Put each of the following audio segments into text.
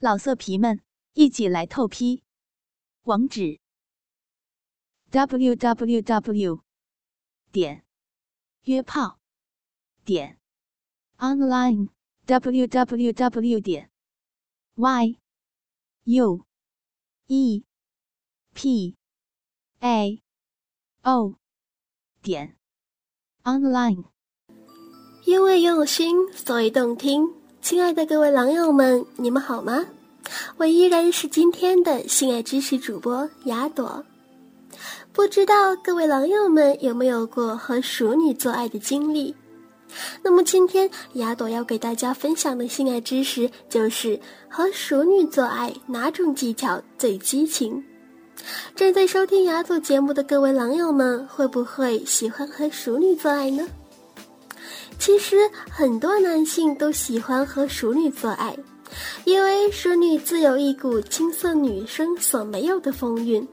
老色皮们，一起来透批！网址：w w w 点约炮点 online w w w 点 y u e p a o 点 online。因为用心，所以动听。亲爱的各位狼友们，你们好吗？我依然是今天的性爱知识主播雅朵。不知道各位狼友们有没有过和熟女做爱的经历？那么今天雅朵要给大家分享的性爱知识就是和熟女做爱哪种技巧最激情？正在收听雅朵节目的各位狼友们，会不会喜欢和熟女做爱呢？其实很多男性都喜欢和熟女做爱，因为熟女自有一股青涩女生所没有的风韵，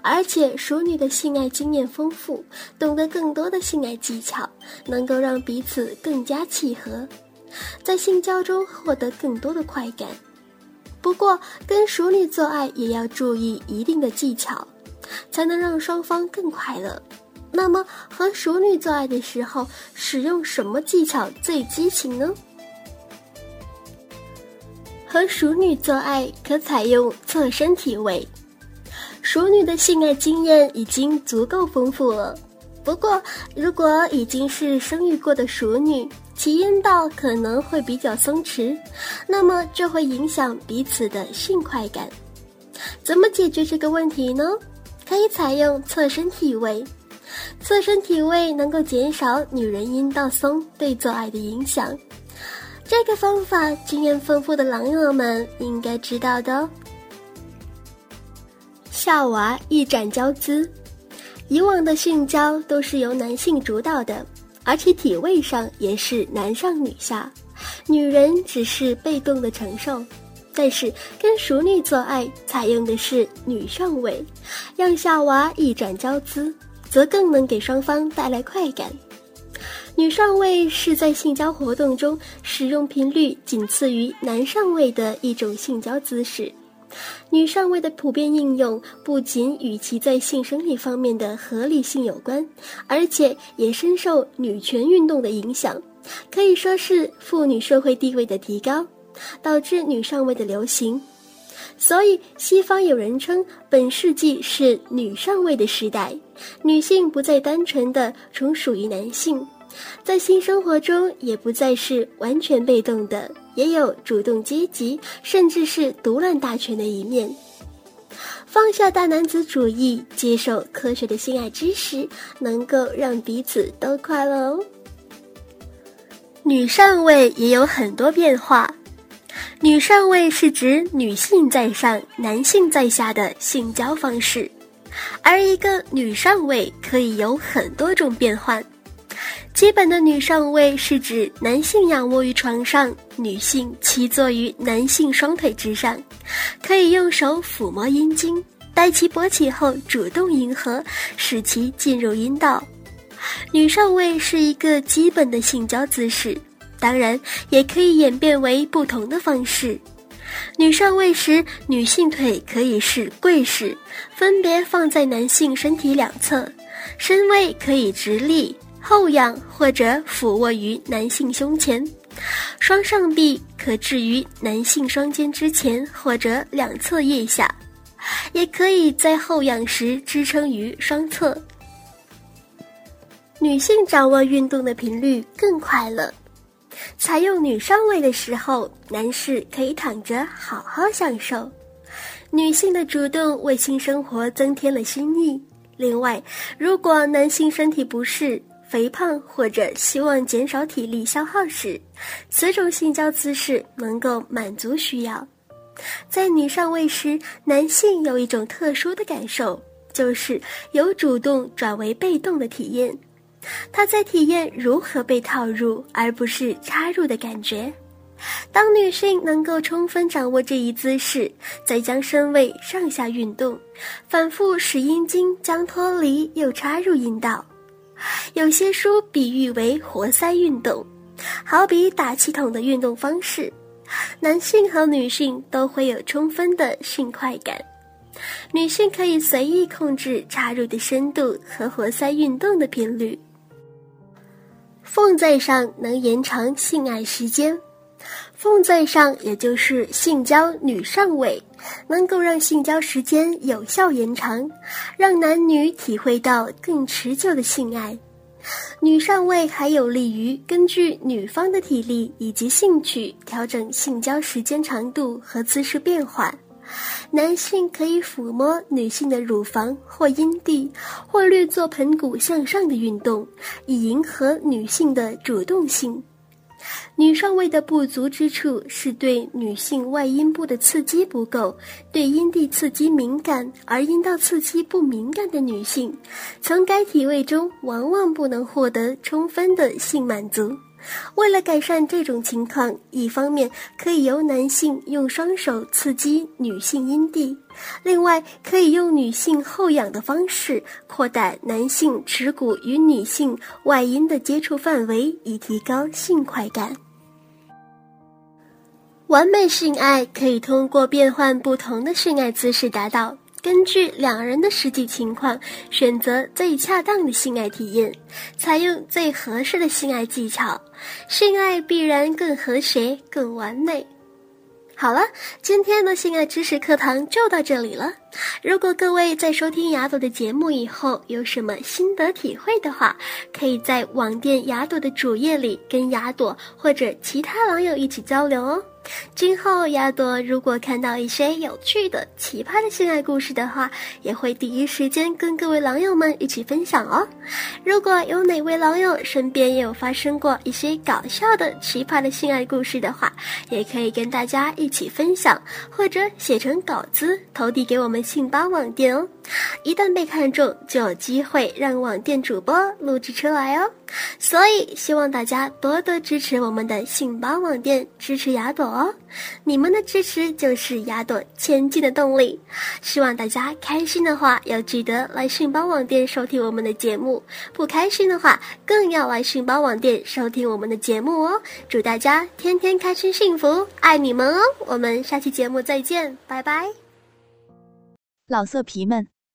而且熟女的性爱经验丰富，懂得更多的性爱技巧，能够让彼此更加契合，在性交中获得更多的快感。不过，跟熟女做爱也要注意一定的技巧，才能让双方更快乐。那么，和熟女做爱的时候，使用什么技巧最激情呢？和熟女做爱可采用侧身体位。熟女的性爱经验已经足够丰富了，不过，如果已经是生育过的熟女，其阴道可能会比较松弛，那么这会影响彼此的性快感。怎么解决这个问题呢？可以采用侧身体位。侧身体位能够减少女人阴道松对做爱的影响，这个方法经验丰富的狼友们应该知道的哦。夏娃一展娇姿，以往的性交都是由男性主导的，而且体位上也是男上女下，女人只是被动的承受。但是跟熟女做爱采用的是女上位，让夏娃一展娇姿。则更能给双方带来快感。女上位是在性交活动中使用频率仅次于男上位的一种性交姿势。女上位的普遍应用不仅与其在性生理方面的合理性有关，而且也深受女权运动的影响，可以说是妇女社会地位的提高，导致女上位的流行。所以，西方有人称本世纪是女上位的时代，女性不再单纯的从属于男性，在性生活中也不再是完全被动的，也有主动阶级，甚至是独揽大权的一面。放下大男子主义，接受科学的性爱知识，能够让彼此都快乐哦。女上位也有很多变化。女上位是指女性在上，男性在下的性交方式，而一个女上位可以有很多种变换。基本的女上位是指男性仰卧于床上，女性骑坐于男性双腿之上，可以用手抚摸阴茎，待其勃起后主动迎合，使其进入阴道。女上位是一个基本的性交姿势。当然，也可以演变为不同的方式。女上位时，女性腿可以是跪式，分别放在男性身体两侧，身位可以直立、后仰或者俯卧于男性胸前，双上臂可置于男性双肩之前或者两侧腋下，也可以在后仰时支撑于双侧。女性掌握运动的频率更快了。采用女上位的时候，男士可以躺着好好享受，女性的主动为性生活增添了新意。另外，如果男性身体不适、肥胖或者希望减少体力消耗时，此种性交姿势能够满足需要。在女上位时，男性有一种特殊的感受，就是由主动转为被动的体验。他在体验如何被套入，而不是插入的感觉。当女性能够充分掌握这一姿势，再将身位上下运动，反复使阴茎将脱离又插入阴道。有些书比喻为活塞运动，好比打气筒的运动方式。男性和女性都会有充分的性快感。女性可以随意控制插入的深度和活塞运动的频率。奉在上能延长性爱时间，奉在上也就是性交女上位，能够让性交时间有效延长，让男女体会到更持久的性爱。女上位还有利于根据女方的体力以及兴趣调整性交时间长度和姿势变化。男性可以抚摸女性的乳房或阴蒂，或略做盆骨向上的运动，以迎合女性的主动性。女上位的不足之处是对女性外阴部的刺激不够，对阴蒂刺激敏感，而阴道刺激不敏感的女性，从该体位中往往不能获得充分的性满足。为了改善这种情况，一方面可以由男性用双手刺激女性阴蒂，另外可以用女性后仰的方式扩大男性耻骨与女性外阴的接触范围，以提高性快感。完美性爱可以通过变换不同的性爱姿势达到。根据两人的实际情况，选择最恰当的性爱体验，采用最合适的性爱技巧，性爱必然更和谐、更完美。好了，今天的性爱知识课堂就到这里了。如果各位在收听雅朵的节目以后有什么心得体会的话，可以在网店雅朵的主页里跟雅朵或者其他网友一起交流哦。今后，亚朵如果看到一些有趣的、奇葩的性爱故事的话，也会第一时间跟各位狼友们一起分享哦。如果有哪位狼友身边也有发生过一些搞笑的、奇葩的性爱故事的话，也可以跟大家一起分享，或者写成稿子投递给我们信吧网店哦。一旦被看中，就有机会让网店主播录制出来哦。所以，希望大家多多支持我们的信邦网店，支持雅朵哦！你们的支持就是雅朵前进的动力。希望大家开心的话，要记得来信邦网店收听我们的节目；不开心的话，更要来信邦网店收听我们的节目哦！祝大家天天开心幸福，爱你们哦！我们下期节目再见，拜拜！老色皮们，